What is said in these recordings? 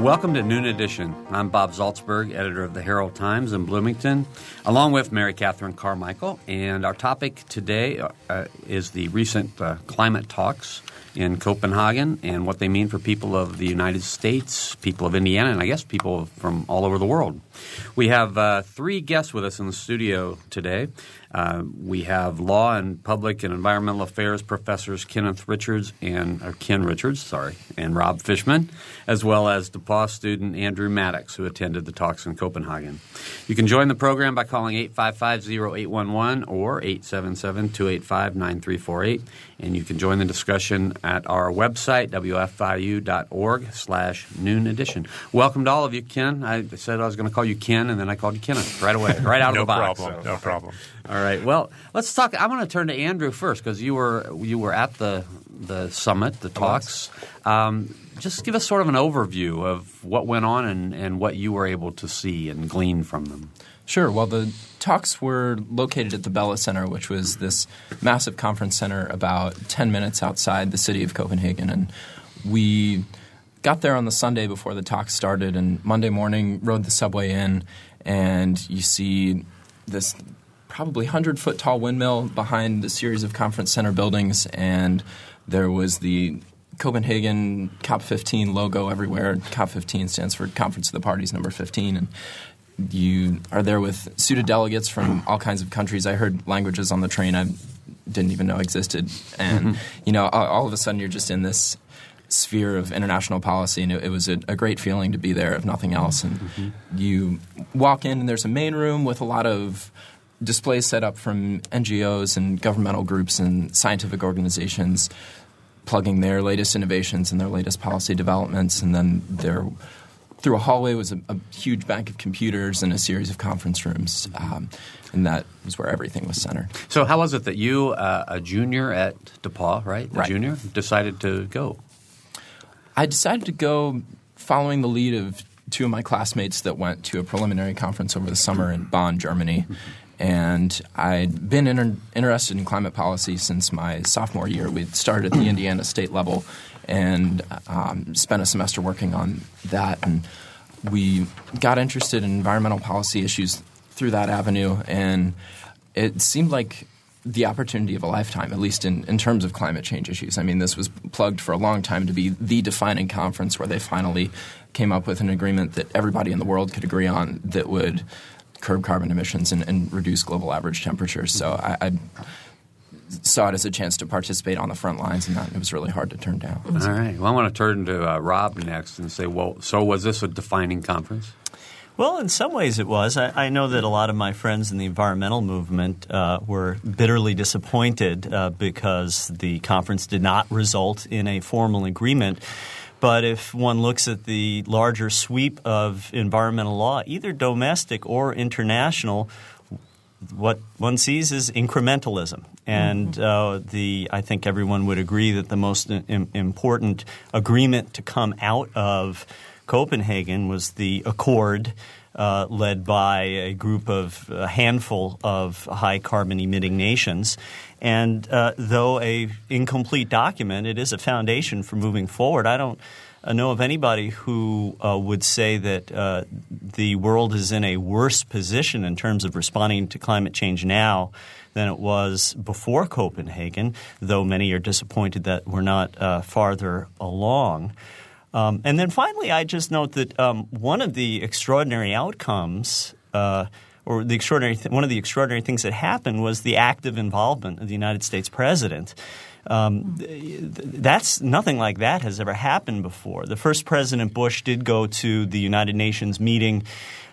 Welcome to Noon Edition. I'm Bob Zaltsberg, editor of the Herald Times in Bloomington, along with Mary Catherine Carmichael. And our topic today uh, is the recent uh, climate talks in Copenhagen and what they mean for people of the United States, people of Indiana, and I guess people from all over the world. We have uh, three guests with us in the studio today. Uh, we have law and public and environmental affairs professors Kenneth Richards and or Ken Richards, sorry, and Rob Fischman, as well as DePauw student Andrew Maddocks, who attended the talks in Copenhagen. You can join the program by calling 855-0811 or 877-285-9348, and you can join the discussion at our website wfiu.org slash noon edition. Welcome to all of you, Ken. I said I was going to call you Ken, and then I called you Kenneth right away, right out no of the box. Problem. So. No problem. All right. Well, let's talk. I'm going to turn to Andrew first because you were you were at the the summit, the talks. Um, just give us sort of an overview of what went on and, and what you were able to see and glean from them. Sure. Well, the talks were located at the Bella Center, which was this massive conference center about 10 minutes outside the city of Copenhagen. And we got there on the Sunday before the talks started, and Monday morning rode the subway in, and you see this probably 100 foot tall windmill behind a series of conference center buildings, and there was the Copenhagen COP15 logo everywhere. COP15 stands for Conference of the Parties number 15, and you are there with suited delegates from all kinds of countries. I heard languages on the train I didn't even know existed, and mm-hmm. you know, all of a sudden you're just in this sphere of international policy, and it, it was a, a, great feeling to be there, if nothing else. And mm-hmm. you walk in, and there's a main room with a lot of displays set up from NGOs and governmental groups and scientific organizations plugging their latest innovations and their latest policy developments. And then there, through a hallway, was a, a huge bank of computers and a series of conference rooms. Um, and that was where everything was centered. So, how was it that you, uh, a junior at DePauw, right, a right. junior, decided to go? I decided to go following the lead of two of my classmates that went to a preliminary conference over the summer in Bonn, Germany. And I'd been inter- interested in climate policy since my sophomore year. We'd started at the Indiana state level and um, spent a semester working on that. And we got interested in environmental policy issues through that avenue. And it seemed like the opportunity of a lifetime, at least in, in terms of climate change issues. I mean, this was plugged for a long time to be the defining conference where they finally came up with an agreement that everybody in the world could agree on that would curb carbon emissions and, and reduce global average temperatures. So I, I, saw it as a chance to participate on the front lines, and that, it was really hard to turn down. All right. Well, I want to turn to uh, Rob next and say, well, so was this a defining conference? Well, in some ways it was. I, I, know that a lot of my friends in the environmental movement uh, were bitterly disappointed uh, because the conference did not result in a formal agreement. But if one looks at the larger sweep of environmental law, either domestic or international, what one sees is incrementalism, and mm-hmm. uh, the I think everyone would agree that the most Im- important agreement to come out of Copenhagen was the Accord. Uh, led by a group of a handful of high carbon emitting nations. And uh, though a incomplete document, it is a foundation for moving forward. I don't uh, know of anybody who uh, would say that uh, the world is in a worse position in terms of responding to climate change now than it was before Copenhagen, though many are disappointed that we're not uh, farther along. Um, and then finally, I just note that um, one of the extraordinary outcomes uh, or the extraordinary th- one of the extraordinary things that happened was the active involvement of the United States president Um, that's nothing like that has ever happened before. The first President Bush did go to the United Nations meeting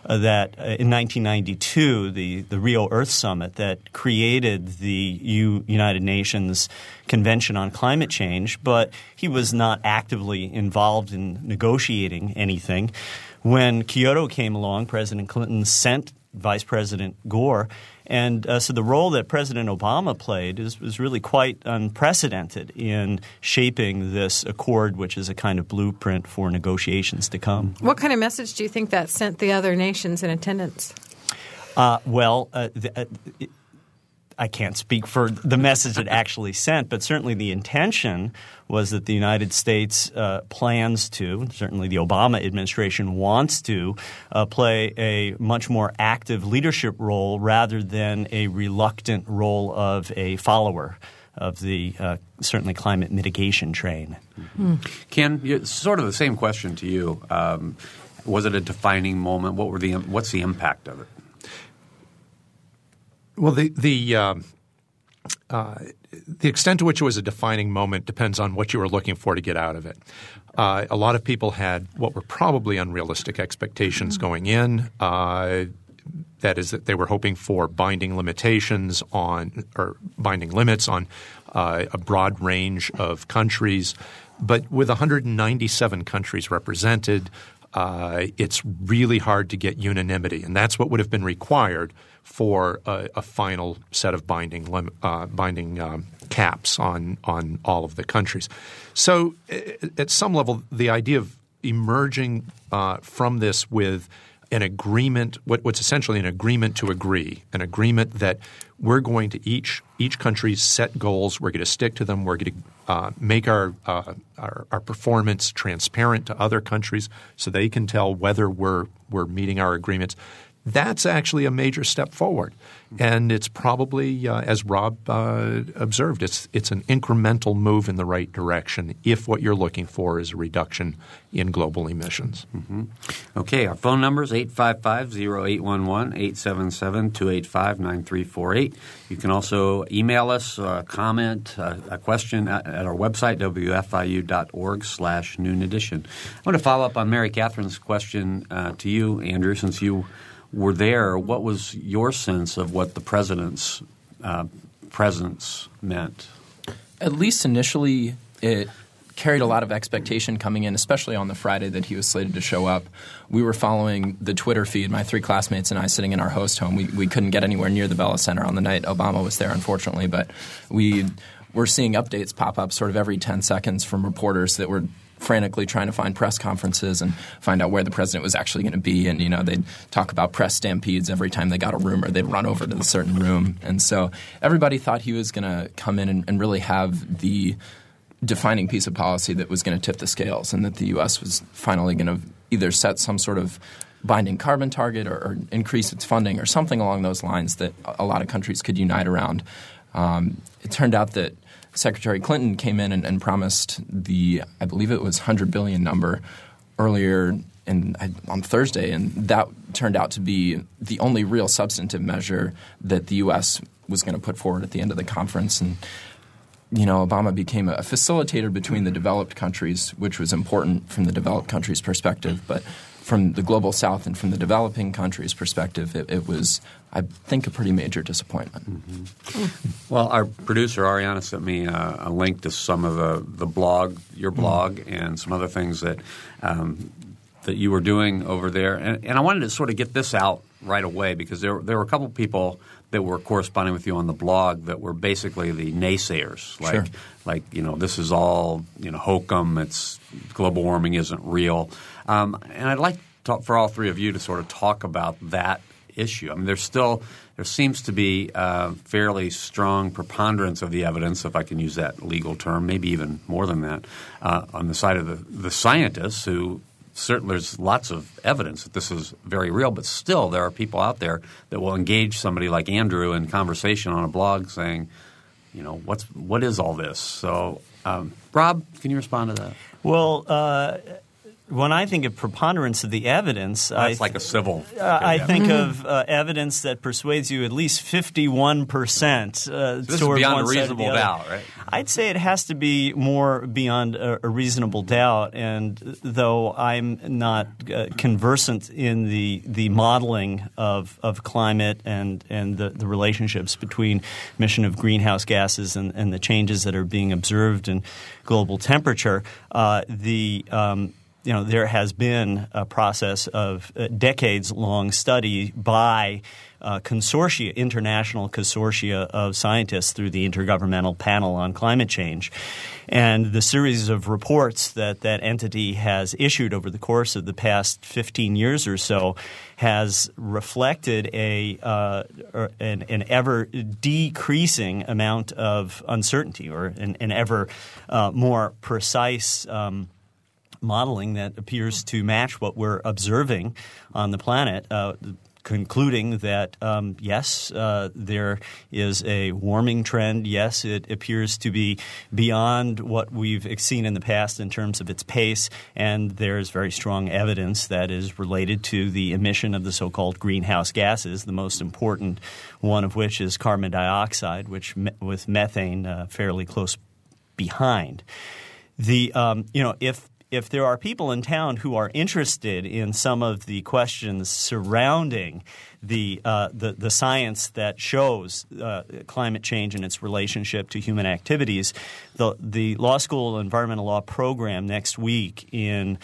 uh, that uh, in 1992, the, the Rio Earth Summit that created the U- United Nations Convention on Climate Change, but he was not actively involved in negotiating anything. When Kyoto came along, President Clinton sent Vice President Gore and uh, so the role that President Obama played is, was really quite unprecedented in shaping this accord, which is a kind of blueprint for negotiations to come. What kind of message do you think that sent the other nations in attendance? Uh, well, uh, the, uh, I can't speak for the message it actually sent, but certainly the intention was that the United States uh, plans to, certainly the Obama administration wants to, uh, play a much more active leadership role rather than a reluctant role of a follower of the uh, certainly climate mitigation train. Mm-hmm. Ken, sort of the same question to you. Um, was it a defining moment? What were the what's the impact of it? Well, the the uh, uh, the extent to which it was a defining moment depends on what you were looking for to get out of it. Uh, a lot of people had what were probably unrealistic expectations mm-hmm. going in. Uh, that is, that they were hoping for binding limitations on or binding limits on uh, a broad range of countries. But with 197 countries represented, uh, it's really hard to get unanimity, and that's what would have been required for a, a final set of binding uh, binding um, caps on on all of the countries. So, at some level, the idea of emerging uh, from this with an agreement, what, what's essentially an agreement to agree, an agreement that we're going to each each country set goals, we're going to stick to them, we're going to uh, make our, uh, our, our performance transparent to other countries so they can tell whether we're we're meeting our agreements that's actually a major step forward. And it's probably, uh, as Rob uh, observed, it's, it's an incremental move in the right direction if what you're looking for is a reduction in global emissions. Mm-hmm. Okay, our phone number is 855 0811 877 285 9348. You can also email us, a comment, a question at, at our website, wfiu.org slash noon edition. I want to follow up on Mary Catherine's question uh, to you, Andrew, since you – were there, what was your sense of what the president's uh, presence meant? At least initially, it carried a lot of expectation coming in, especially on the Friday that he was slated to show up. We were following the Twitter feed, my three classmates and I sitting in our host home. We, we couldn't get anywhere near the Bella Center on the night Obama was there, unfortunately, but we were seeing updates pop up sort of every 10 seconds from reporters that were frantically trying to find press conferences and find out where the president was actually going to be. And you know, they'd talk about press stampedes every time they got a rumor. They'd run over to the certain room, and so everybody thought he was going to come in and, and really have the defining piece of policy that was going to tip the scales, and that the U.S. was finally going to either set some sort of binding carbon target or, or, increase its funding or something along those lines that a lot of countries could unite around. Um, it turned out that Secretary Clinton came in and, and promised the, I believe it was 100 billion number earlier in, on Thursday, and that turned out to be the only real substantive measure that the U.S. was going to put forward at the end of the conference. And you know, Obama became a facilitator between the developed countries, which was important from the developed countries' perspective, but from the global south and from the developing countries' perspective, it, it was, I think, a pretty major disappointment. Mm-hmm. Well, our producer Ariana sent me a, a, link to some of the, the blog, your mm-hmm. blog, mm-hmm. and some other things that um, that you were doing over there. And, and, I wanted to sort of get this out right away because there there were a couple people that were corresponding with you on the blog that were basically the naysayers, like sure. like you know this is all you know hokum. It's global warming isn't real. Um, and I'd like to, for all three of you to sort of talk about that issue. I mean, there's still there seems to be a fairly strong preponderance of the evidence, if I can use that legal term, maybe even more than that, uh, on the side of the, the scientists who certainly there's lots of evidence that this is very real, but still there are people out there that will engage somebody like Andrew in conversation on a blog saying, you know, what's what is all this? So, um, Rob, can you respond to that? Well, uh, when I think of preponderance of the evidence, that's th- like a civil. Uh, I think mm-hmm. of uh, evidence that persuades you at least fifty-one percent uh, so beyond a reasonable doubt, right? I'd say it has to be more beyond a, a reasonable doubt. And though I'm not uh, conversant in the the modeling of, of climate and and the, the relationships between emission of greenhouse gases and, and the changes that are being observed in global temperature, uh, the um, you know, there has been a process of uh, decades long study by uh, consortia, international consortia of scientists through the Intergovernmental Panel on Climate Change. And the series of reports that that entity has issued over the course of the past 15 years or so has reflected a uh, an, an, ever decreasing amount of uncertainty or an, an ever uh, more precise um, modeling that appears to match what we're observing on the planet. Uh, concluding that um, yes, uh, there is a warming trend. Yes, it appears to be beyond what we've seen in the past in terms of its pace, and there's very strong evidence that is related to the emission of the so-called greenhouse gases. The most important one of which is carbon dioxide, which with methane uh, fairly close behind. The um, you know if if there are people in town who are interested in some of the questions surrounding the uh, the, the, science that shows uh, climate change and its relationship to human activities, the the law school environmental law program next week in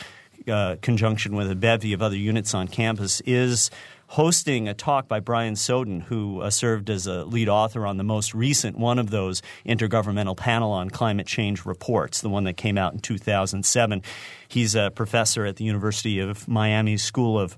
uh, conjunction with a bevy of other units on campus is hosting a talk by Brian Soden, who uh, served as a lead author on the most recent one of those intergovernmental panel on climate change reports, the one that came out in 2007. He's a professor at the University of Miami School of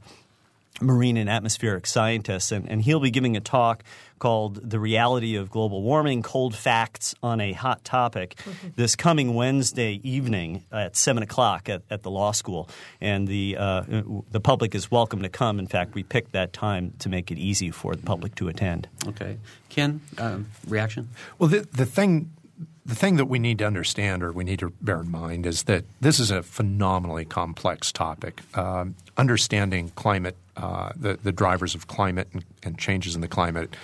marine and atmospheric scientists, and, and he'll be giving a talk called The Reality of Global Warming Cold Facts on a Hot Topic mm-hmm. this coming Wednesday evening at 7 o'clock at, at the law school. And the, uh, the public is welcome to come. In fact, we picked that time to make it easy for the public to attend. Okay. Ken, um, reaction? Well, the, the thing the thing that we need to understand or we need to bear in mind is that this is a phenomenally complex topic. Um, understanding climate, uh, the, the drivers of climate and, and changes in the climate,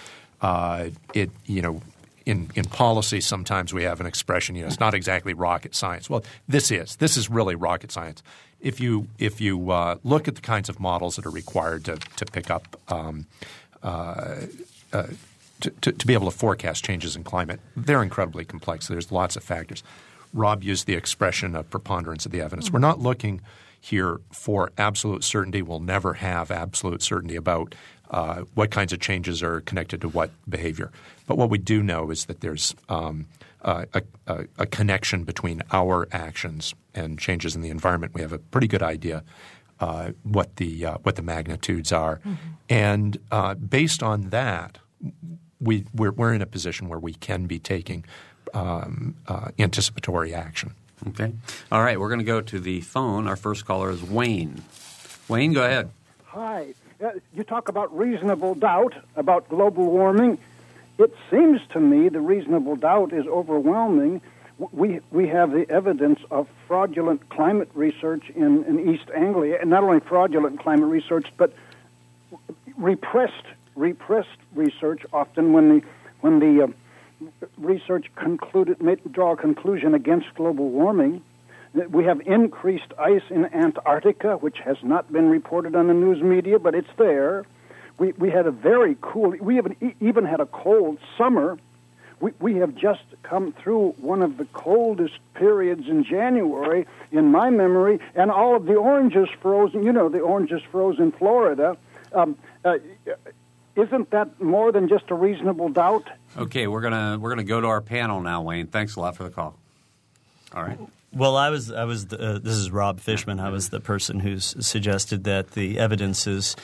uh, it you know in, in policy, sometimes we have an expression, you know, it's not exactly rocket science. Well, this is. This is really rocket science. If you if you uh, look at the kinds of models that are required to to pick up um, uh, uh, to, to, to, be able to forecast changes in climate, they're incredibly complex. There's lots of factors. Rob used the expression of preponderance of the evidence. Mm-hmm. We're not looking here for absolute certainty. We'll never have absolute certainty about uh, what kinds of changes are connected to what behavior. But what we do know is that there's um, a, a, a, connection between our actions and changes in the environment. We have a pretty good idea uh, what the uh, what the magnitudes are, mm-hmm. and uh, based on that, we we're, we're, in a position where we can be taking um, uh, anticipatory action. Okay. All right. We're going to go to the phone. Our first caller is Wayne. Wayne, go ahead. Hi. Uh, you talk about reasonable doubt about global warming. It seems to me the reasonable doubt is overwhelming. We, we have the evidence of fraudulent climate research in, in East Anglia, and not only fraudulent climate research, but repressed repressed research. Often, when the when the uh, research concluded made, draw a conclusion against global warming, we have increased ice in Antarctica, which has not been reported on the news media, but it's there. We, we had a very cool, we even, even had a cold summer. We, we have just come through one of the coldest periods in January in my memory, and all of the oranges frozen. You know, the oranges froze in Florida. Um, uh, isn't that more than just a reasonable doubt? Okay, we're gonna we're gonna go to our panel now, Wayne. Thanks a lot for the call. All right. Well, I was I was the, uh, this is Rob Fischman. I was the person who suggested that the evidence is.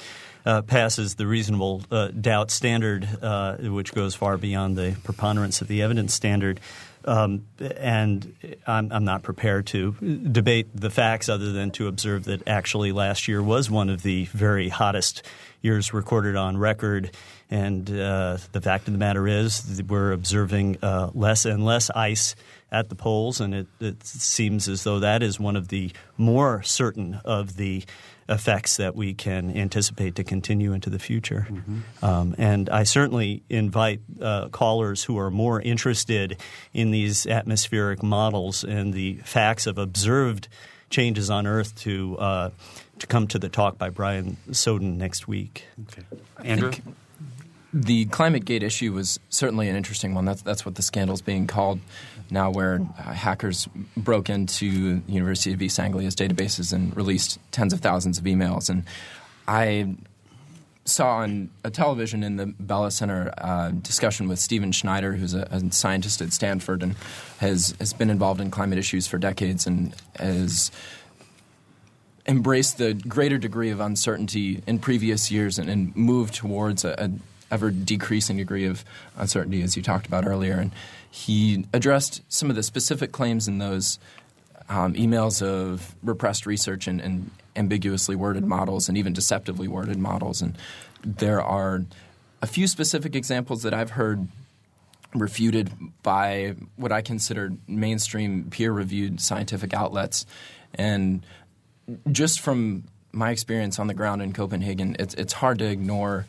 Uh, passes the reasonable uh, doubt standard, uh, which goes far beyond the preponderance of the evidence standard. Um, and I'm, I'm, not prepared to debate the facts other than to observe that actually last year was one of the very hottest years recorded on record. And uh, the fact of the matter is, we're observing uh, less and less ice at the poles, and it, it, seems as though that is one of the more certain of the effects that we can anticipate to continue into the future. Mm-hmm. Um, and I certainly invite uh, callers who are more interested in these atmospheric models and the facts of observed changes on Earth to uh, to come to the talk by Brian Soden next week. Okay. Andrew? The climate gate issue was certainly an interesting one. That's that's what the scandal is being called now, where uh, hackers broke into the University of East Anglia's databases and released tens of thousands of emails. And I saw on a television in the Bella Center uh, discussion with Stephen Schneider, who's a, a, scientist at Stanford and has has been involved in climate issues for decades and has embraced the greater degree of uncertainty in previous years and, and moved towards a, a ever decreasing degree of uncertainty, as you talked about earlier. And he addressed some of the specific claims in those um, emails of repressed research and, and, ambiguously worded models and even deceptively worded models. And there are a few specific examples that I've heard refuted by what I consider mainstream peer reviewed scientific outlets. And just from my experience on the ground in Copenhagen, it's, it's hard to ignore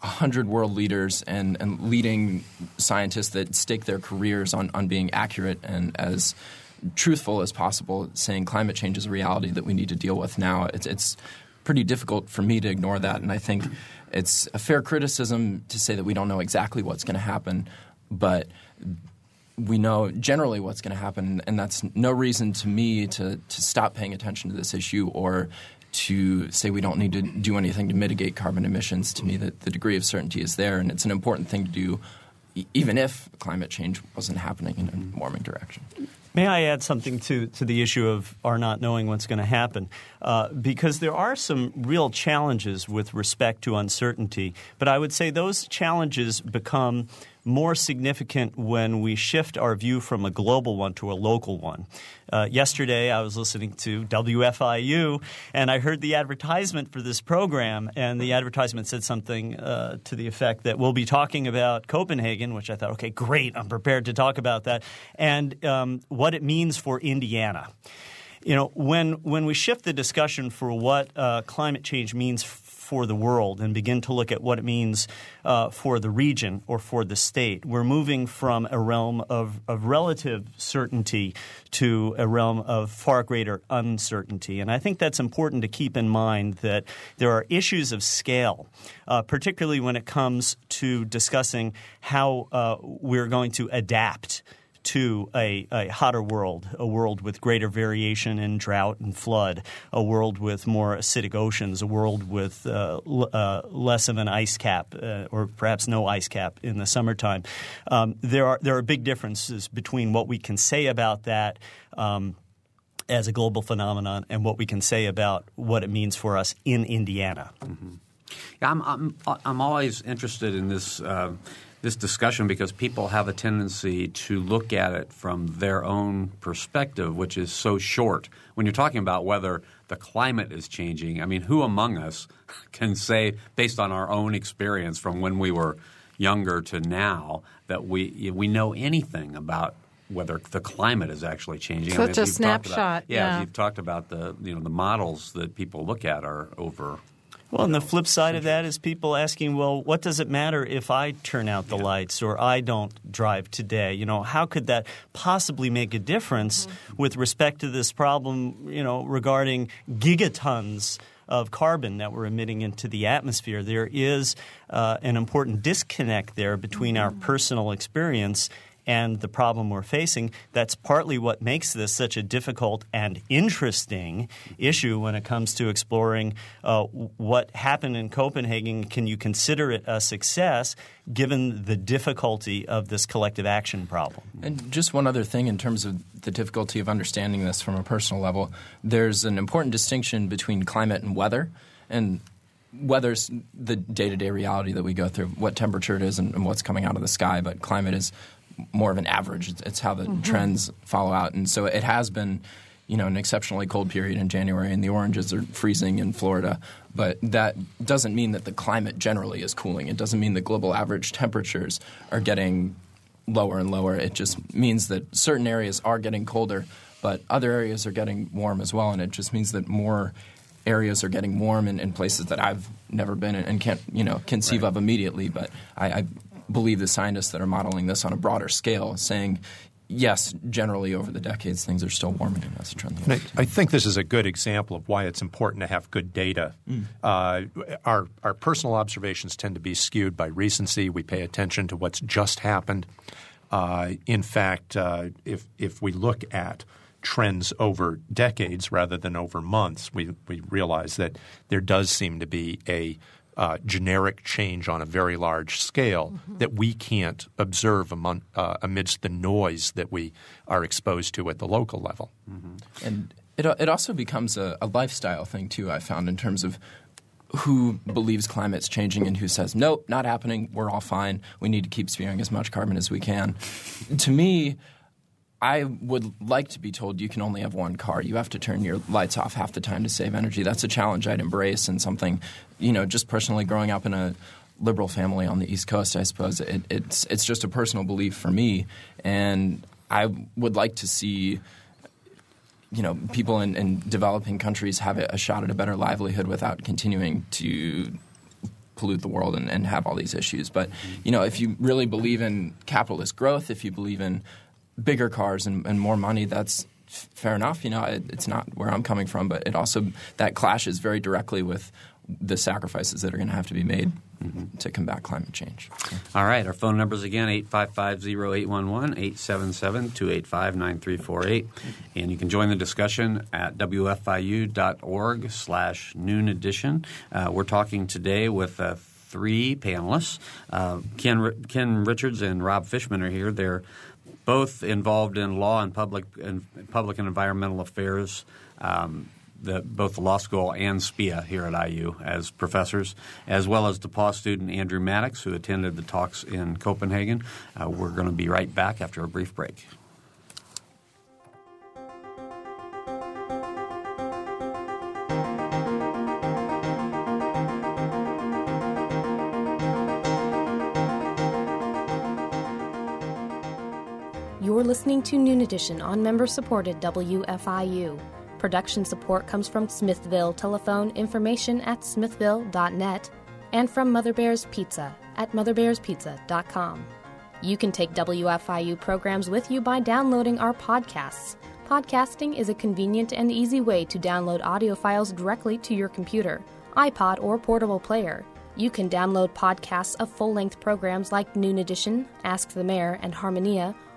100 world leaders and, and leading scientists that stake their careers on, on being accurate and as truthful as possible, saying climate change is a reality that we need to deal with now. It's, it's pretty difficult for me to ignore that. And I think it's a fair criticism to say that we don't know exactly what's going to happen, but we know generally what's going to happen, and that's no reason to me to, to stop paying attention to this issue or to say we don't need to do anything to mitigate carbon emissions. To me, that the degree of certainty is there, and it's an important thing to do, even if climate change wasn't happening in a warming direction. May I add something to, to the issue of our not knowing what's going to happen? Uh, because there are some real challenges with respect to uncertainty, but I would say those challenges become more significant when we shift our view from a global one to a local one. Uh, yesterday, I was listening to WFIU, and I heard the advertisement for this program, and the advertisement said something uh, to the effect that we'll be talking about Copenhagen, which I thought, okay, great, I'm prepared to talk about that, and um, what it means for Indiana. You know, when when we shift the discussion for what uh, climate change means for the world and begin to look at what it means uh, for the region or for the state. We're moving from a realm of, of relative certainty to a realm of far greater uncertainty. And I think that's important to keep in mind that there are issues of scale, uh, particularly when it comes to discussing how uh, we're going to adapt to a, a, hotter world, a world with greater variation in drought and flood, a world with more acidic oceans, a world with uh, l- uh, less of an ice cap, uh, or perhaps no ice cap in the summertime. Um, there are there are big differences between what we can say about that. Um, as a global phenomenon, and what we can say about what it means for us in Indiana. Mm-hmm. Yeah, I'm, I'm, I'm always interested in this uh, this discussion because people have a tendency to look at it from their own perspective, which is so short. When you're talking about whether the climate is changing, I mean, who among us can say, based on our own experience from when we were younger to now, that we we know anything about whether the climate is actually changing. Such I mean, a snapshot. About, yeah, yeah, you've talked about the you know the models that people look at are over well, and the flip side of that is people asking, well, what does it matter if I turn out the yeah. lights or I don't drive today? You know, how could that possibly make a difference mm-hmm. with respect to this problem, you know, regarding gigatons of carbon that we're emitting into the atmosphere? There is uh, an important disconnect there between mm-hmm. our personal experience and the problem we're facing. That's partly what makes this such a difficult and interesting issue when it comes to exploring uh, what happened in Copenhagen. Can you consider it a success given the difficulty of this collective action problem? And just one other thing in terms of the difficulty of understanding this from a personal level, there's an important distinction between climate and weather. And weather's the day-to-day reality that we go through, what temperature it is and, and, what's coming out of the sky. But climate is more of an average. It's, it's how the mm-hmm. trends follow out, and so it has been, you know, an exceptionally cold period in January, and the oranges are freezing in Florida. But that doesn't mean that the climate generally is cooling. It doesn't mean the global average temperatures are getting lower and lower. It just means that certain areas are getting colder, but other areas are getting warm as well, and it just means that more areas are getting warm in, in places that I've never been in and can't you know conceive right. of immediately. But I, I believe the scientists that are modeling this on a broader scale, saying yes, generally over the decades, things are still warming, and that's a trend. That I, I, think this is a good example of why it's important to have good data. Mm. Uh, our, our personal observations tend to be skewed by recency. We pay attention to what's just happened. Uh, in fact, uh, if, if we look at trends over decades rather than over months, we, we realize that there does seem to be a – uh, generic change on a very large scale mm-hmm. that we can't observe among, uh, amidst the noise that we are exposed to at the local level. Mm-hmm. And it, it also becomes a, a lifestyle thing, too, I found, in terms of who believes climate's changing and who says, nope, not happening, we're all fine, we need to keep spewing as much carbon as we can. to me, I would like to be told you can only have one car. You have to turn your lights off half the time to save energy. That's a challenge I'd embrace and something, you know, just personally growing up in a liberal family on the East Coast, I suppose it, it's it's just a personal belief for me, and I would like to see. You know, people in, in developing countries have a shot at a better livelihood without continuing to pollute the world and, and have all these issues. But you know, if you really believe in capitalist growth, if you believe in bigger cars and, and more money, that's fair enough. You know, it, it's not where I'm coming from, but it also that clashes very directly with the sacrifices that are going to have to be made mm-hmm. to combat climate change. All right. Our phone numbers again 855-0811, 877-285-9348. And you can join the discussion at wfiu.org slash noon edition. Uh, we're talking today with uh, three panelists. Uh, Ken, Ken Richards and Rob Fischman are here. They're both involved in law and public and public and environmental affairs. Um, the, both the law school and SPEA here at IU as professors, as well as DePauw student Andrew Maddocks, who attended the talks in Copenhagen. Uh, we're going to be right back after a brief break. Listening to Noon Edition on member supported WFIU. Production support comes from Smithville telephone information at smithville.net and from Mother Bear's Pizza at motherbearspizza.com. You can take WFIU programs with you by downloading our podcasts. Podcasting is a convenient and easy way to download audio files directly to your computer, iPod, or portable player. You can download podcasts of full length programs like Noon Edition, Ask the Mayor, and Harmonia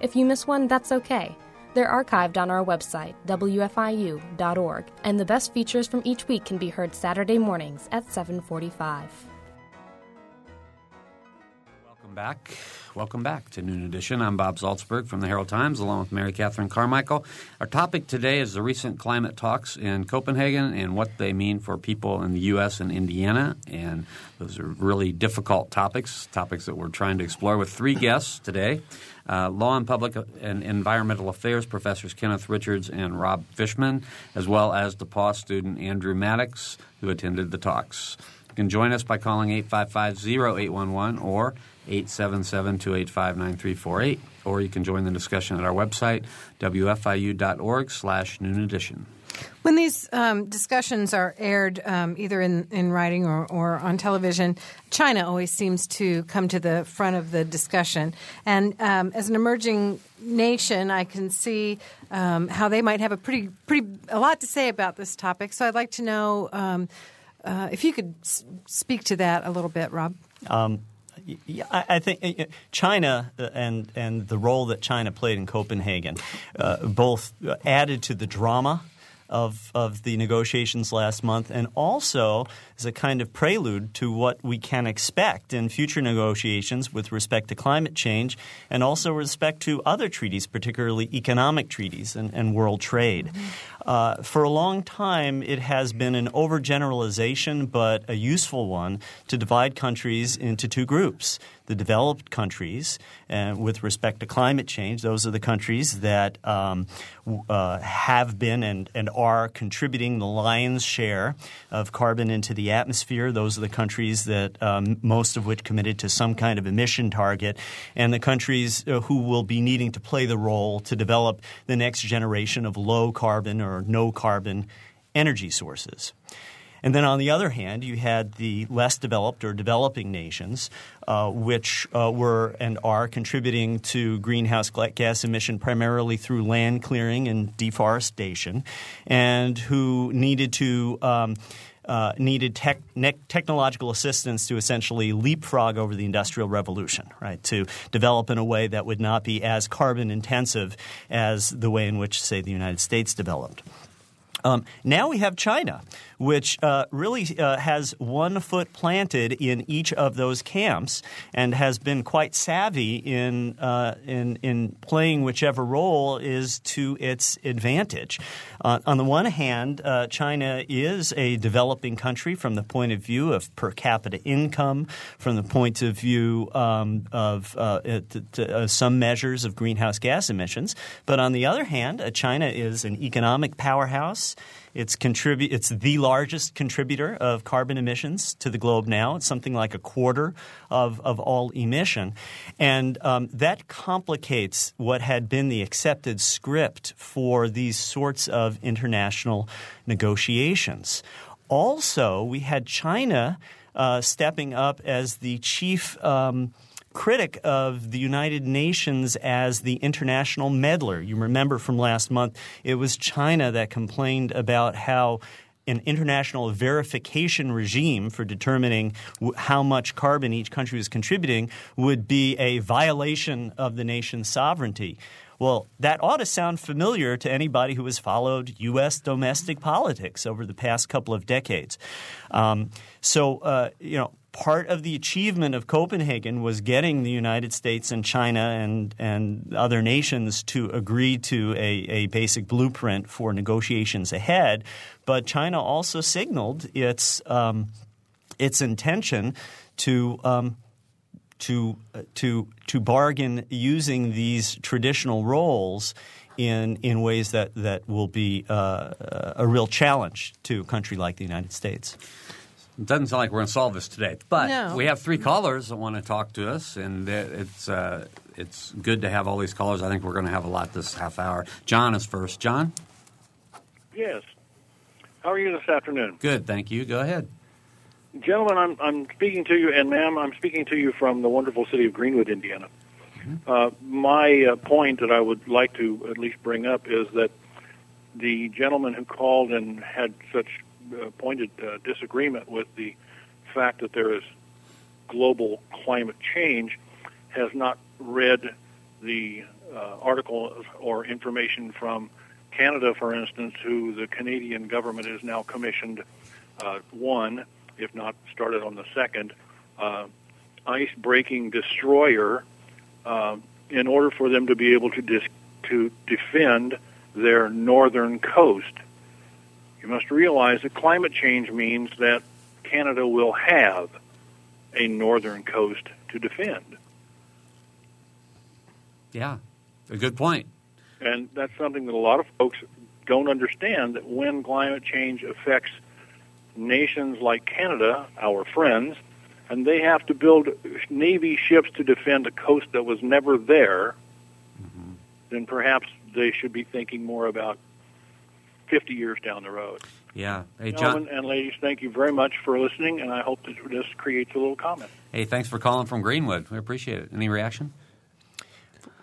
If you miss one, that's okay. They're archived on our website, wfiu.org, and the best features from each week can be heard Saturday mornings at 745. Back. Welcome back to Noon Edition. I'm Bob Zaltsberg from the Herald Times, along with Mary Catherine Carmichael. Our topic today is the recent climate talks in Copenhagen and what they mean for people in the U.S. and Indiana. And those are really difficult topics, topics that we're trying to explore with three guests today. Uh, law and Public and Environmental Affairs professors Kenneth Richards and Rob Fischman, as well as DePauw student Andrew Maddocks, who attended the talks. You can join us by calling 855-0811 or 877-285-9348, or you can join the discussion at our website, wfiu.org slash noon edition. When these um, discussions are aired um, either in, in writing or, or on television, China always seems to come to the front of the discussion. And um, as an emerging nation, I can see um, how they might have a pretty, pretty a lot to say about this topic. So I'd like to know um, uh, if you could s- speak to that a little bit, Rob. Um, yeah, I think uh, China uh, and and the role that China played in Copenhagen uh, both added to the drama of, of the negotiations last month, and also as a kind of prelude to what we can expect in future negotiations with respect to climate change and also respect to other treaties, particularly economic treaties and, and world trade. Mm-hmm. Uh, for a long time, it has been an overgeneralization, but a useful one, to divide countries into two groups the developed countries, uh, with respect to climate change, those are the countries that um, uh, have been and, and are contributing the lion's share of carbon into the atmosphere. Those are the countries that um, most of which committed to some kind of emission target, and the countries uh, who will be needing to play the role to develop the next generation of low carbon or no carbon energy sources. And then on the other hand, you had the less developed or developing nations, uh, which uh, were and are contributing to greenhouse gas emission primarily through land clearing and deforestation, and who needed to um, uh, needed tech, ne- technological assistance to essentially leapfrog over the industrial revolution, right? To develop in a way that would not be as carbon intensive as the way in which, say, the United States developed. Um, now we have China, which uh, really uh, has one foot planted in each of those camps and has been quite savvy in uh, in, in playing whichever role is to its advantage. Uh, on the one hand, uh, China is a developing country from the point of view of per capita income, from the point of view um, of uh, some measures of greenhouse gas emissions. But on the other hand, China is an economic powerhouse. It's contribute. It's the largest contributor of carbon emissions to the globe now. It's something like a quarter of, of all emission, and um, that complicates what had been the accepted script for these sorts of international negotiations. Also, we had China uh, stepping up as the chief. Um, critic of the United Nations as the international meddler. You remember from last month, it was China that complained about how an international verification regime for determining how much carbon each country was contributing would be a violation of the nation's sovereignty. Well, that ought to sound familiar to anybody who has followed U.S. domestic politics over the past couple of decades. Um, so, uh, you know, part of the achievement of Copenhagen was getting the United States and China and, and other nations to agree to a, a basic blueprint for negotiations ahead. But China also signaled its, um, its intention to. Um, to, to, to bargain using these traditional roles in, in ways that, that will be uh, a real challenge to a country like the United States. It doesn't sound like we're going to solve this today, but no. we have three callers that want to talk to us, and it's uh, it's good to have all these callers. I think we're going to have a lot this half hour. John is first. John. Yes. How are you this afternoon? Good, thank you. Go ahead. Gentlemen, I'm, I'm speaking to you, and ma'am, I'm speaking to you from the wonderful city of Greenwood, Indiana. Mm-hmm. Uh, my uh, point that I would like to at least bring up is that the gentleman who called and had such uh, pointed uh, disagreement with the fact that there is global climate change has not read the uh, article or information from Canada, for instance, who the Canadian government is now commissioned uh, one, if not started on the second, uh, ice breaking destroyer uh, in order for them to be able to dis- to defend their northern coast you must realize that climate change means that Canada will have a northern coast to defend. Yeah, a good point. And that's something that a lot of folks don't understand that when climate change affects nations like Canada, our friends, and they have to build Navy ships to defend a coast that was never there, mm-hmm. then perhaps they should be thinking more about 50 years down the road. Yeah. Hey, John. Gentlemen and ladies, thank you very much for listening, and I hope that this creates a little comment. Hey, thanks for calling from Greenwood. We appreciate it. Any reaction?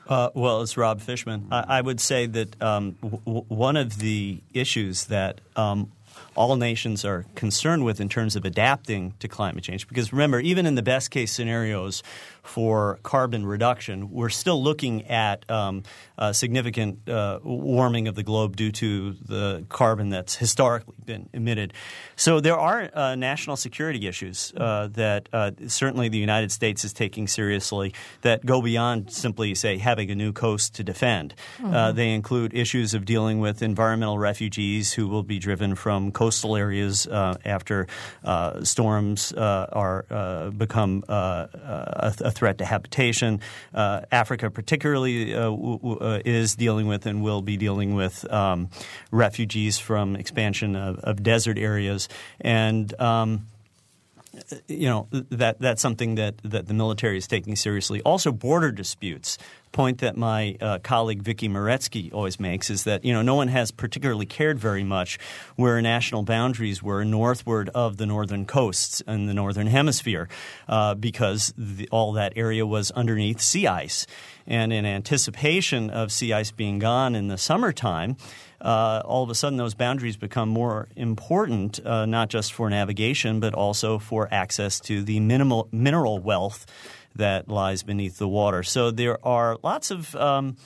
Uh, well, it's Rob Fischman. I, I would say that um, w- one of the issues that um, all nations are concerned with in terms of adapting to climate change. Because remember, even in the best case scenarios for carbon reduction, we're still looking at um, significant uh, warming of the globe due to the carbon that's historically been emitted. So there are uh, national security issues uh, that uh, certainly the United States is taking seriously that go beyond simply, say, having a new coast to defend. Mm-hmm. they include issues of dealing with environmental refugees who will be driven from coastal areas uh, after storms are become a, a, threat to habitation. Africa, particularly, w- w- is dealing with and will be dealing with um, refugees from expansion of, of desert areas and. Um, you know that that's something that, that the military is taking seriously. Also, border disputes. Point that my uh, colleague Vicky Meretsky always makes is that you know no one has particularly cared very much where national boundaries were northward of the northern coasts in the northern hemisphere uh, because the, all that area was underneath sea ice, and in anticipation of sea ice being gone in the summertime uh, all of a sudden those boundaries become more important, uh, not just for navigation, but also for access to the minimal mineral wealth that lies beneath the water. So there are lots of um,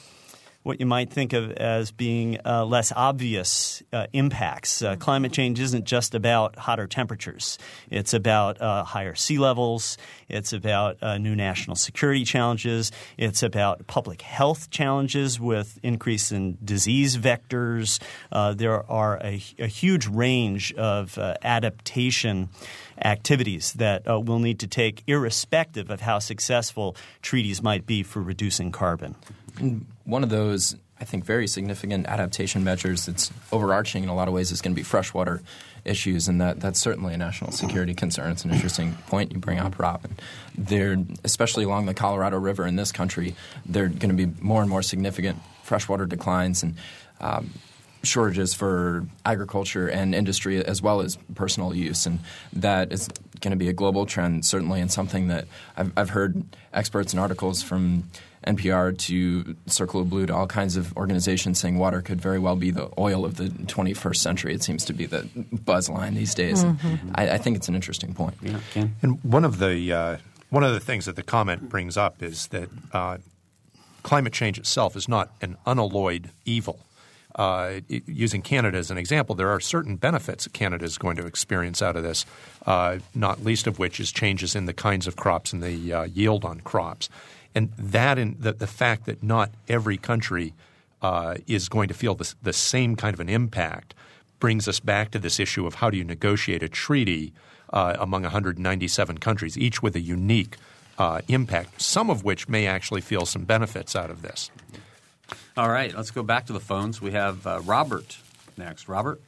what you might think of as being uh, less obvious uh, impacts. Uh, climate change isn't just about hotter temperatures. It's about uh, higher sea levels. It's about uh, new national security challenges. It's about public health challenges with increase in disease vectors. Uh, there are a, a, huge range of adaptation activities that we'll need to take irrespective of how successful treaties might be for reducing carbon. One of those, I think, very significant adaptation measures that's overarching in a lot of ways is going to be freshwater issues, and that, that's certainly a national security concern. It's an interesting point you bring up, Robin. There, especially along the Colorado River in this country, there are going to be more and more significant freshwater declines and um, shortages for agriculture and industry as well as personal use, and that is going to be a global trend, certainly, and something that I've, I've heard experts and articles from NPR to Circle of Blue to all kinds of organizations saying water could very well be the oil of the 21st century. It seems to be the buzz line these days. Mm-hmm. I, I, think it's an interesting point. Yeah, and one of the uh, one of the things that the comment brings up is that uh, climate change itself is not an unalloyed evil. Uh, using Canada as an example, there are certain benefits Canada is going to experience out of this, uh, not least of which is changes in the kinds of crops and the uh, yield on crops. And that in the, the fact that not every country uh, is going to feel the, the same kind of an impact brings us back to this issue of how do you negotiate a treaty uh, among 197 countries, each with a unique uh, impact, some of which may actually feel some benefits out of this. All right, let's go back to the phones. We have uh, Robert next. Robert?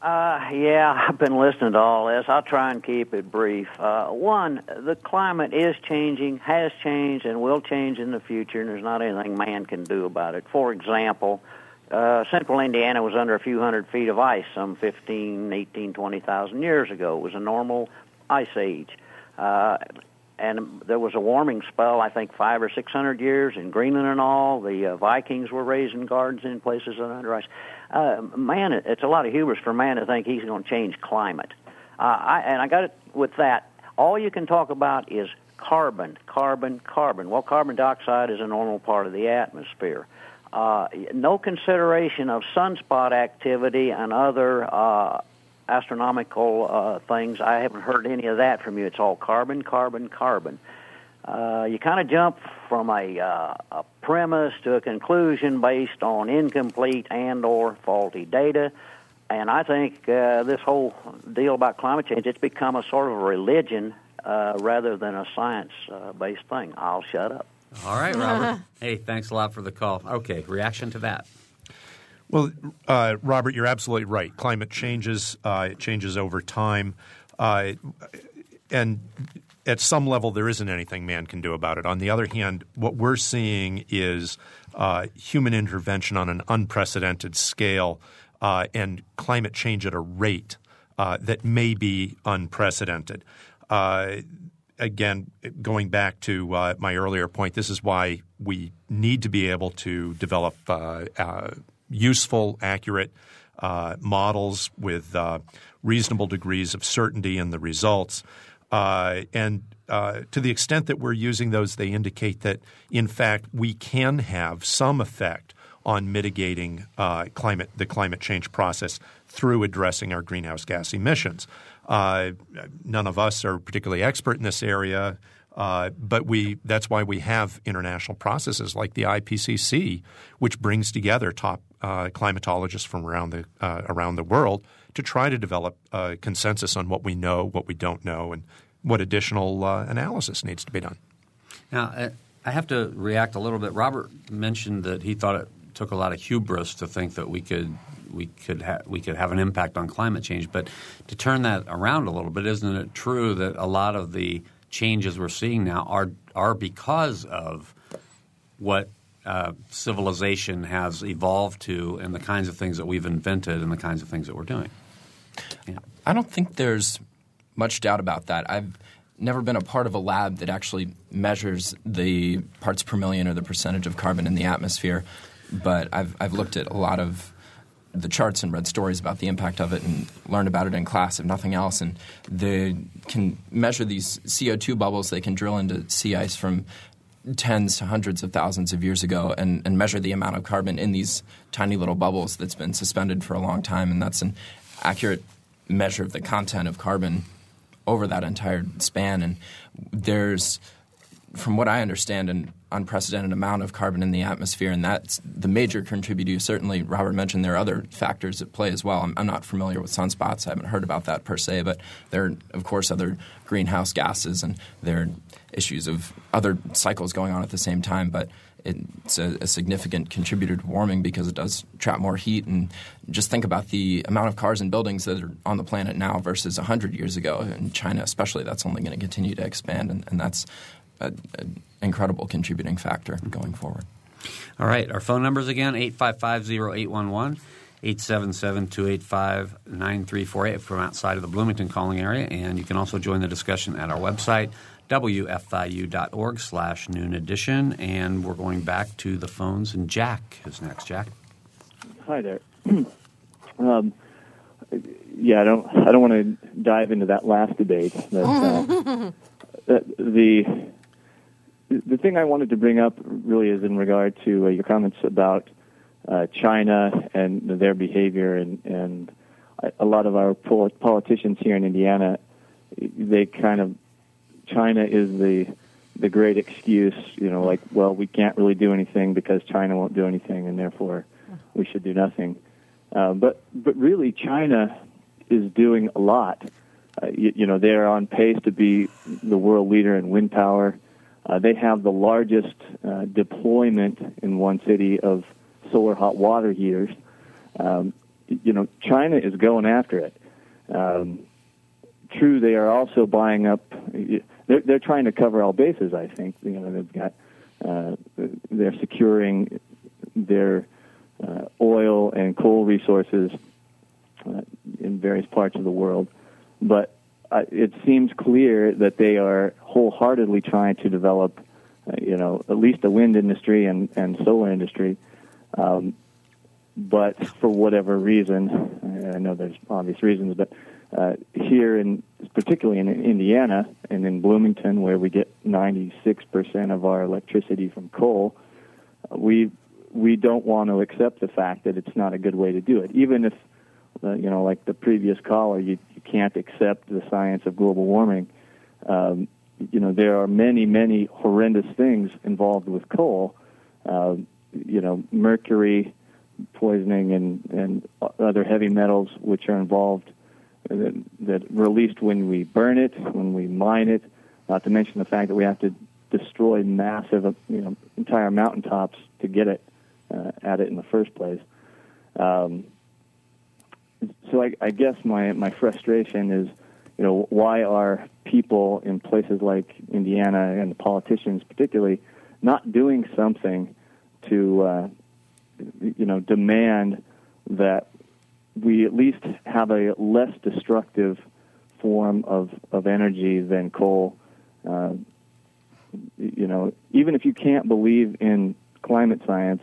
Uh, yeah, I've been listening to all this. I'll try and keep it brief. Uh, one, the climate is changing, has changed, and will change in the future, and there's not anything man can do about it. For example, uh, central Indiana was under a few hundred feet of ice some 15, 18, 20,000 years ago. It was a normal ice age. Uh, and there was a warming spell, I think five or six hundred years in Greenland and all. The uh, Vikings were raising gardens in places under ice uh, man, it's a lot of hubris for man to think he's going to change climate. Uh, I, and I got it with that. All you can talk about is carbon, carbon, carbon. Well, carbon dioxide is a normal part of the atmosphere. Uh, no consideration of sunspot activity and other uh, astronomical uh, things. I haven't heard any of that from you. It's all carbon, carbon, carbon. Uh, you kind of jump from a, uh, a premise to a conclusion based on incomplete and or faulty data. And I think uh, this whole deal about climate change, it's become a sort of a religion uh, rather than a science-based uh, thing. I'll shut up. All right, Robert. hey, thanks a lot for the call. Okay, reaction to that. Well, uh, Robert, you're absolutely right. Climate changes. Uh, it changes over time, uh, and at some level, there isn't anything man can do about it. On the other hand, what we're seeing is uh, human intervention on an unprecedented scale uh, and climate change at a rate uh, that may be unprecedented. Uh, again, going back to uh, my earlier point, this is why we need to be able to develop uh, useful, accurate uh, models with uh, reasonable degrees of certainty in the results. Uh, and uh, to the extent that we're using those, they indicate that, in fact, we can have some effect on mitigating uh, climate the climate change process through addressing our greenhouse gas emissions. Uh, none of us are particularly expert in this area. Uh, but we that's why we have international processes like the IPCC, which brings together top uh, climatologists from around the uh, around the world to try to develop a consensus on what we know, what we don't know, and what additional uh, analysis needs to be done. Now, I have to react a little bit. Robert mentioned that he thought it took a lot of hubris to think that we could we could ha- we could have an impact on climate change. But to turn that around a little bit, isn't it true that a lot of the changes we're seeing now are are because of what uh, civilization has evolved to and the kinds of things that we've invented and the kinds of things that we're doing. Yeah. I don't think there's much doubt about that. I've never been a part of a lab that actually measures the parts per million or the percentage of carbon in the atmosphere, but I've I've looked at a lot of the charts and read stories about the impact of it and learned about it in class, if nothing else. And they can measure these CO2 bubbles. They can drill into sea ice from tens to hundreds of thousands of years ago and, and measure the amount of carbon in these tiny little bubbles that's been suspended for a long time. And that's an accurate measure of the content of carbon over that entire span. And there's – from what I understand, an unprecedented amount of carbon in the atmosphere, and that's the major contributor. Certainly, Robert mentioned there are other factors at play as well. I'm, I'm, not familiar with sunspots; I haven't heard about that per se, but there are, of course, other greenhouse gases, and there are issues of other cycles going on at the same time. But it's a, a, significant contributor to warming because it does trap more heat. And just think about the amount of cars and buildings that are on the planet now versus 100 years ago. In China, especially, that's only going to continue to expand, and, and that's an incredible contributing factor going forward. All right. Our phone numbers again 855 0811. 877-285-9348 from outside of the Bloomington calling area. And you can also join the discussion at our website, wfiu.org slash noon edition. And we're going back to the phones. And Jack is next. Jack? Hi there. um, yeah, I don't, I don't want to dive into that last debate. But, uh, the the thing I wanted to bring up really is in regard to uh, your comments about uh, China and their behavior, and, and a lot of our politicians here in Indiana, they kind of China is the the great excuse, you know, like well we can't really do anything because China won't do anything, and therefore we should do nothing. Uh, but but really, China is doing a lot. Uh, you, you know, they're on pace to be the world leader in wind power. Uh, they have the largest uh, deployment in one city of solar hot water heaters. Um, you know, China is going after it. Um, true, they are also buying up. They're, they're trying to cover all bases. I think you know they've got. Uh, they're securing their uh, oil and coal resources uh, in various parts of the world, but uh, it seems clear that they are wholeheartedly trying to develop, uh, you know, at least the wind industry and, and solar industry. Um, but for whatever reason, I know there's obvious reasons, but uh, here in particularly in Indiana and in Bloomington, where we get 96% of our electricity from coal, uh, we we don't want to accept the fact that it's not a good way to do it, even if uh, you know, like the previous caller, you, you can't accept the science of global warming. Um, you know, there are many, many horrendous things involved with coal. Uh, you know, mercury poisoning and, and other heavy metals which are involved that, that released when we burn it, when we mine it, not to mention the fact that we have to destroy massive, you know, entire mountaintops to get it uh, at it in the first place. Um, so I, I guess my my frustration is, you know, why are people in places like Indiana and the politicians particularly not doing something to, uh, you know, demand that we at least have a less destructive form of, of energy than coal. Uh, you know, even if you can't believe in climate science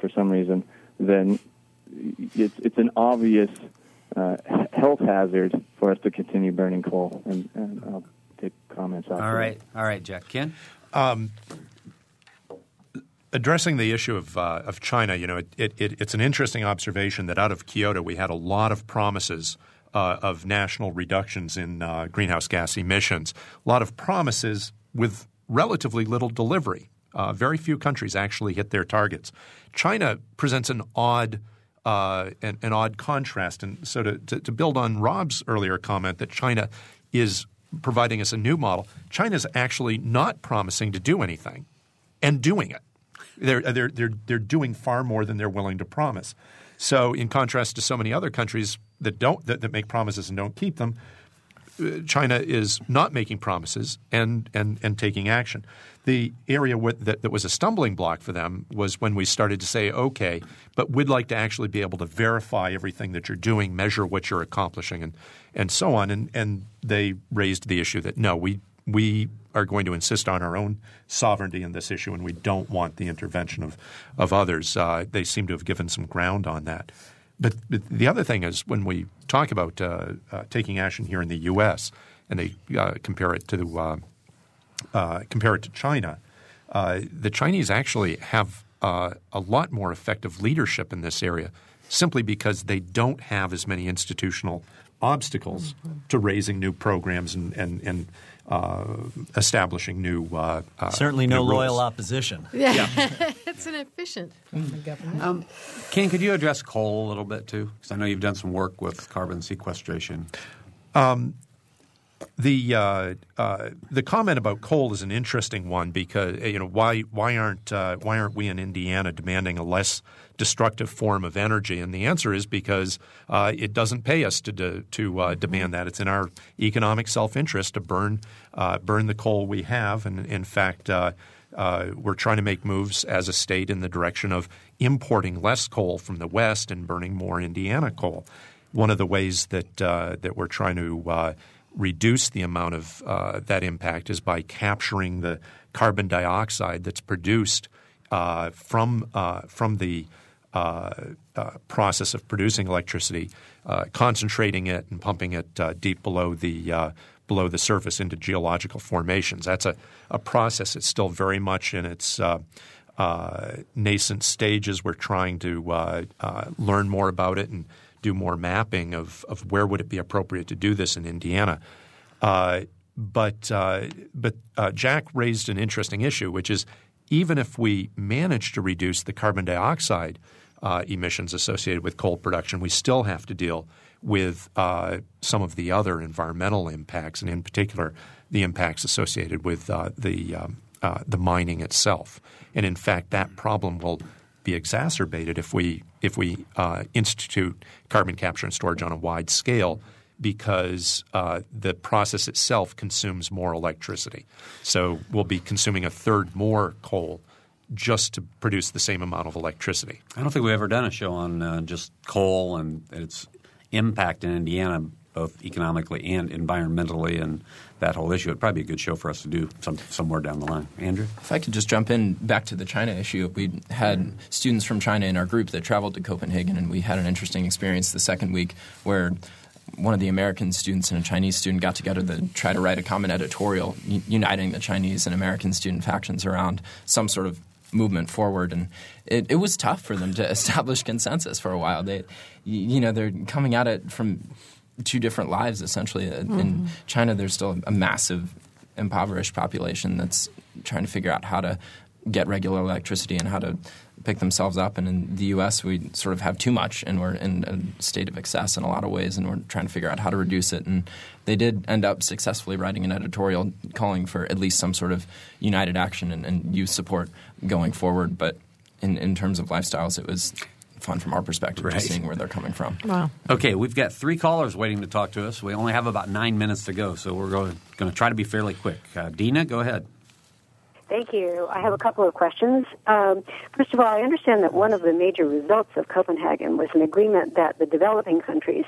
for some reason, then it's it's an obvious uh, health hazard for us to continue burning coal. And, and I'll take comments after. All right, all right, Jack. Ken. Um, addressing the issue of uh, of China, you know, it, it, it, it's an interesting observation that out of Kyoto we had a lot of promises uh, of national reductions in uh, greenhouse gas emissions, a lot of promises with relatively little delivery. Uh, very few countries actually hit their targets. China presents an odd uh, an, an, odd contrast, and so to, to, to build on Rob's earlier comment that China is providing us a new model, China is actually not promising to do anything and doing it. They're, they're, they're, they're doing far more than they're willing to promise. So, in contrast to so many other countries that don't that, that make promises and don't keep them, uh, China is not making promises and, and, and taking action. The area that, that was a stumbling block for them was when we started to say, okay, but we'd like to actually be able to verify everything that you're doing, measure what you're accomplishing, and, and so on. And, and they raised the issue that no, we, we are going to insist on our own sovereignty in this issue, and we don't want the intervention of, of others. Uh, they seem to have given some ground on that. But, but the other thing is when we talk about uh, uh, taking action here in the U.S. and they uh, compare it to uh, uh, compare it to China, the Chinese actually have a lot more effective leadership in this area simply because they don't have as many institutional obstacles mm-hmm. to raising new programs and, and, and establishing new uh, uh, certainly no new loyal opposition. Yeah, yeah. it's an efficient government. Um, Ken, could you address coal a little bit too? Because I know you've done some work with carbon sequestration. Um, the uh, uh, the comment about coal is an interesting one because you know why why aren't uh, why aren't we in Indiana demanding a less destructive form of energy? And the answer is because uh, it doesn't pay us to to uh, demand that. It's in our economic self interest to burn uh, burn the coal we have, and in fact. we're trying to make moves as a state in the direction of importing less coal from the West and burning more Indiana coal. One of the ways that that we're trying to reduce the amount of uh, that impact is by capturing the carbon dioxide that's produced uh, from uh, from the uh, uh, process of producing electricity, uh, concentrating it and pumping it deep below the below the surface into geological formations. That's a, a process that's still very much in its nascent stages. We're trying to learn more about it and do more mapping of, of where would it be appropriate to do this in Indiana. Uh, but uh, but uh, Jack raised an interesting issue, which is even if we manage to reduce the carbon dioxide uh, emissions associated with coal production, we still have to deal with uh, some of the other environmental impacts, and in particular, the impacts associated with uh, the um, the mining itself. And in fact, that problem will be exacerbated if we if we uh, institute carbon capture and storage on a wide scale because uh, the process itself consumes more electricity. So we'll be consuming a third more coal just to produce the same amount of electricity. I don't think we've ever done a show on uh, just coal and its impact in Indiana, both economically and environmentally, and that whole issue. It'd probably be a good show for us to do some, somewhere down the line. Andrew? If I could just jump in back to the China issue, we had students from China in our group that traveled to Copenhagen, and we had an interesting experience the second week where one of the American students and a Chinese student got together to try to write a common editorial uniting the Chinese and American student factions around some sort of movement forward and it, it was tough for them to establish consensus for a while they you know they're coming at it from two different lives essentially. Mm-hmm. In China, there's still a massive impoverished population that's trying to figure out how to get regular electricity and how to pick themselves up. And in the U.S., we sort of have too much, and we're in a state of excess in a lot of ways, and we're trying to figure out how to reduce it. And they did end up successfully writing an editorial calling for at least some sort of united action and, and youth support going forward. But in, in terms of lifestyles, it was fun from our perspective, right. just seeing where they're coming from. Wow. Okay, we've got three callers waiting to talk to us. We only have about nine minutes to go, so we're going, going to try to be fairly quick. Uh, Dina, go ahead. Thank you. I have a couple of questions. Um, first of all, I understand that one of the major results of Copenhagen was an agreement that the developing countries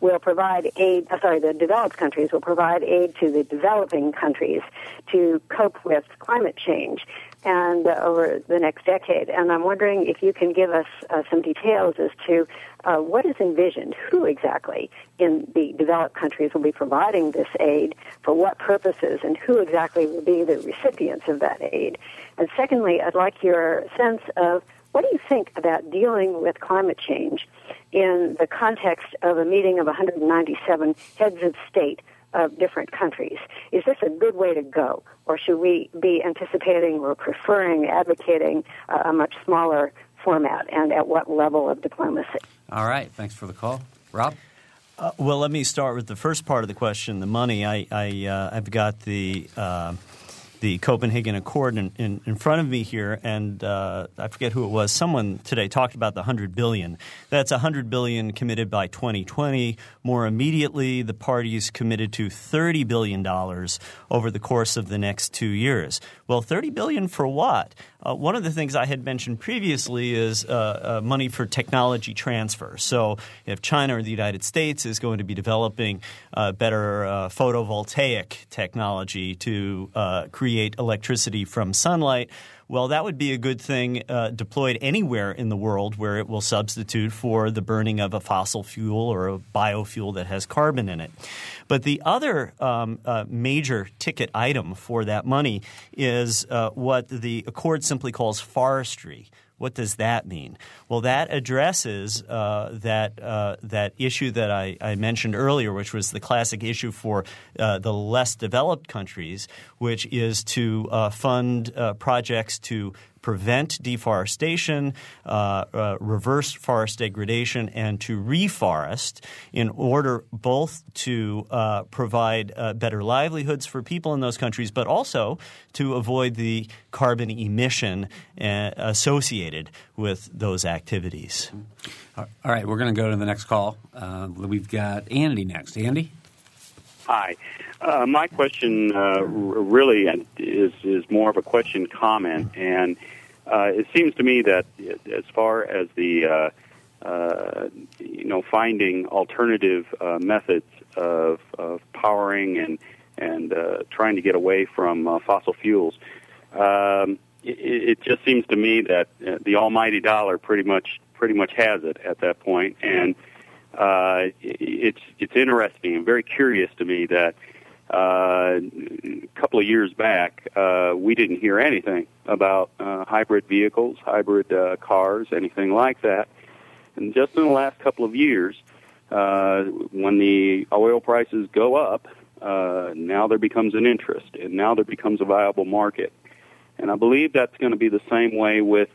will provide aid, uh, sorry, the developed countries will provide aid to the developing countries to cope with climate change. And uh, over the next decade. And I'm wondering if you can give us uh, some details as to uh, what is envisioned, who exactly in the developed countries will be providing this aid, for what purposes, and who exactly will be the recipients of that aid. And secondly, I'd like your sense of what do you think about dealing with climate change in the context of a meeting of 197 heads of state of different countries. Is this a good way to go, or should we be anticipating or preferring, advocating a much smaller format, and at what level of diplomacy? All right. Thanks for the call, Rob. Uh, well, let me start with the first part of the question, the money. I, I uh, I've got the. Uh, the Copenhagen Accord in, in, in, front of me here, and uh, I forget who it was. Someone today talked about the 100 billion. That's 100 billion committed by 2020. More immediately, the parties committed to 30 billion dollars over the course of the next two years. Well, 30 billion for what? Uh, one of the things I had mentioned previously is uh, uh, money for technology transfer. So, if China or the United States is going to be developing uh, better uh, photovoltaic technology to uh, create electricity from sunlight, well, that would be a good thing uh, deployed anywhere in the world where it will substitute for the burning of a fossil fuel or a biofuel that has carbon in it. But the other um, uh, major ticket item for that money is uh, what the Accord simply calls forestry. What does that mean? Well, that addresses uh, that uh, that issue that I, I, mentioned earlier, which was the classic issue for uh, the less developed countries, which is to uh, fund uh, projects to prevent deforestation, uh, uh, reverse forest degradation, and to reforest in order both to uh, provide better livelihoods for people in those countries, but also to avoid the carbon emission associated with those activities. All right, we're going to go to the next call. Uh, we've got Andy next. Andy? Hi. Uh, my question uh, really is is more of a question comment, and uh, it seems to me that as far as the uh, uh, you know finding alternative uh, methods of, of powering and and uh, trying to get away from uh, fossil fuels, um, it, it just seems to me that uh, the almighty dollar pretty much pretty much has it at that point, and uh, it's it's interesting and very curious to me that uh, a couple of years back, uh, we didn't hear anything about uh, hybrid vehicles, hybrid uh, cars, anything like that. And just in the last couple of years, uh, when the oil prices go up, uh, now there becomes an interest, and now there becomes a viable market. And I believe that's going to be the same way with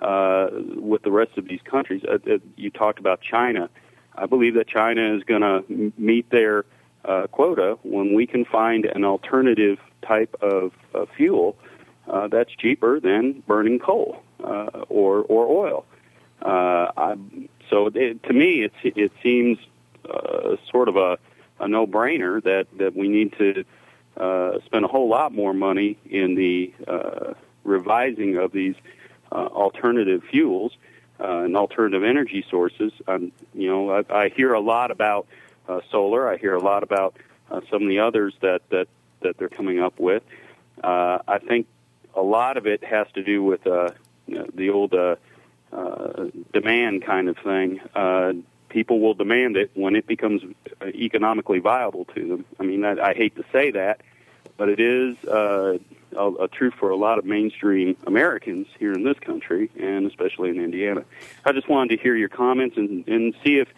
uh, with the rest of these countries. Uh, uh, you talked about China. I believe that China is going to m- meet their uh, quota when we can find an alternative type of, of fuel uh, that's cheaper than burning coal uh, or or oil. Uh, I, so it, to me, it it seems uh, sort of a, a no brainer that that we need to uh, spend a whole lot more money in the uh, revising of these uh, alternative fuels uh, and alternative energy sources. Um, you know, I, I hear a lot about uh, solar. I hear a lot about uh, some of the others that that that they're coming up with. Uh, I think a lot of it has to do with uh, the old uh, uh, demand kind of thing. Uh, people will demand it when it becomes uh, economically viable to them. I mean, I, I hate to say that, but it is uh, a, a truth for a lot of mainstream Americans here in this country, and especially in Indiana. I just wanted to hear your comments and, and see if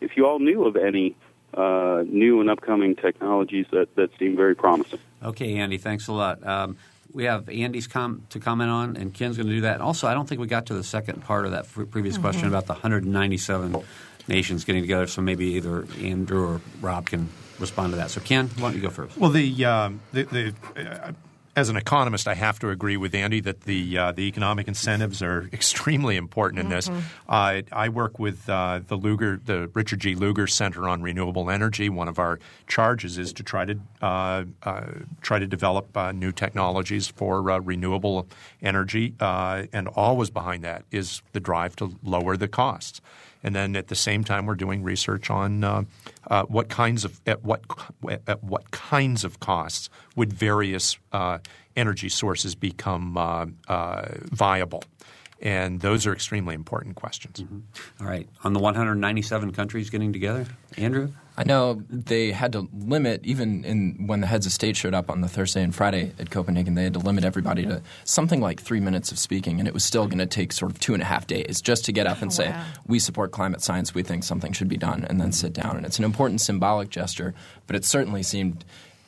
if you all knew of any uh, new and upcoming technologies that, that seem very promising. Okay, Andy, thanks a lot. Um, we have Andy's com- to comment on, and Ken's going to do that. Also, I don't think we got to the second part of that previous mm-hmm. question about the 197 nations getting together. So maybe either Andrew or Rob can respond to that. So, Ken, why don't you go first? Well, the, um, the, the uh, as an economist, I have to agree with Andy that the uh, the economic incentives are extremely important in this. Uh, I work with uh, the Lugar, the Richard G. Lugar Center on Renewable Energy. One of our charges is to try to uh, uh, try to develop uh, new technologies for renewable energy, and always behind that is the drive to lower the costs. And then at the same time, we're doing research on uh, uh, what kinds of at what at what kinds of costs would various uh, energy sources become uh, uh, viable. And those are extremely important questions. Mm-hmm. All right. On the 197 countries getting together, Andrew? I know they had to limit even in when the heads of state showed up on the Thursday and Friday at Copenhagen. They had to limit everybody to something like three minutes of speaking, and it was still going to take sort of two and a half days just to get up and oh, say, "We support climate science. We think something should be done," and then sit down. And it's an important symbolic gesture, but it certainly seemed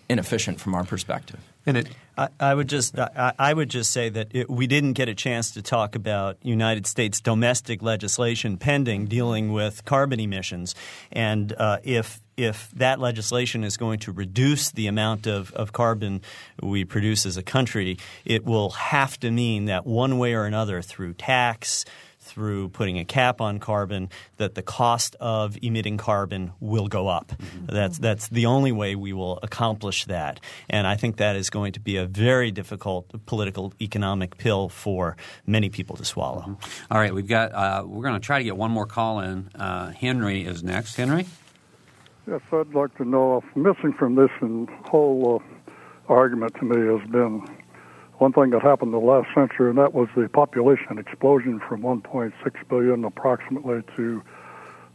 inefficient from our perspective. And it, I, I would just I, I, would just say that it, we didn't get a chance to talk about United States domestic legislation pending dealing with carbon emissions, and uh, if if that legislation is going to reduce the amount of, of carbon we produce as a country, it will have to mean that one way or another through tax through putting a cap on carbon that the cost of emitting carbon will go up. Mm-hmm. That's that's the only way we will accomplish that. And I think that is going to be a very difficult political economic pill for many people to swallow. Mm-hmm. All right, we've got uh, we're going to try to get one more call in. Uh, Henry is next. Henry. Yes, I'd like to know if missing from this whole uh, argument to me has been one thing that happened in the last century, and that was the population explosion from 1.6 billion approximately to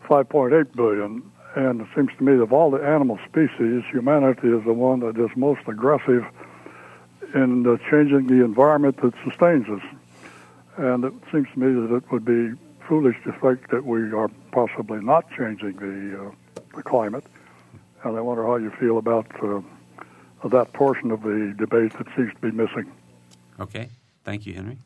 5.8 billion. And it seems to me that of all the animal species, humanity is the one that is most aggressive in uh, changing the environment that sustains us. And it seems to me that it would be foolish to think that we are possibly not changing the, uh, the climate. And I wonder how you feel about uh, that portion of the debate that seems to be missing. Okay. Thank you, Henry.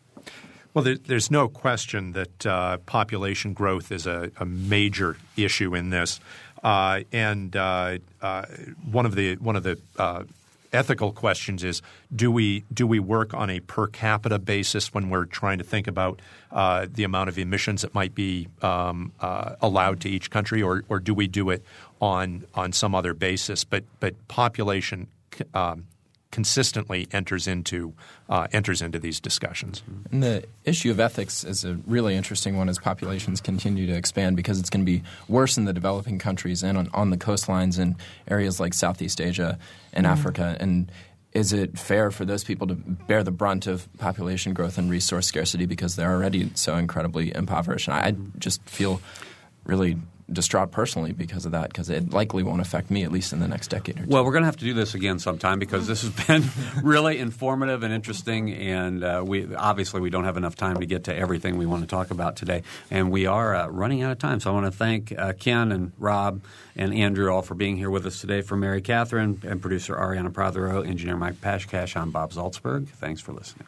Well, there, there's no question that uh, population growth is a, a, major issue in this, uh, and uh, uh one of the one of the uh, ethical questions is: Do we do we work on a per capita basis when we're trying to think about uh, the amount of emissions that might be um, allowed to each country, or, or do we do it on on some other basis? But but population um, consistently enters into uh, enters into these discussions. And the issue of ethics is a really interesting one as populations continue to expand because it's going to be worse in the developing countries and on, on the coastlines in areas like Southeast Asia and mm. Africa. And is it fair for those people to bear the brunt of population growth and resource scarcity because they're already so incredibly impoverished? And I just feel really distraught personally because of that because it likely won't affect me at least in the next decade or two. Well, we're going to have to do this again sometime because this has been really informative and interesting, and uh, we obviously we don't have enough time to get to everything we want to talk about today, and we are uh, running out of time. So I want to thank uh, Ken and Rob and Andrew all for being here with us today. For Mary Catherine and producer Ariana Prothero, engineer Mike Pashkash, I'm Bob Zaltsberg. Thanks for listening.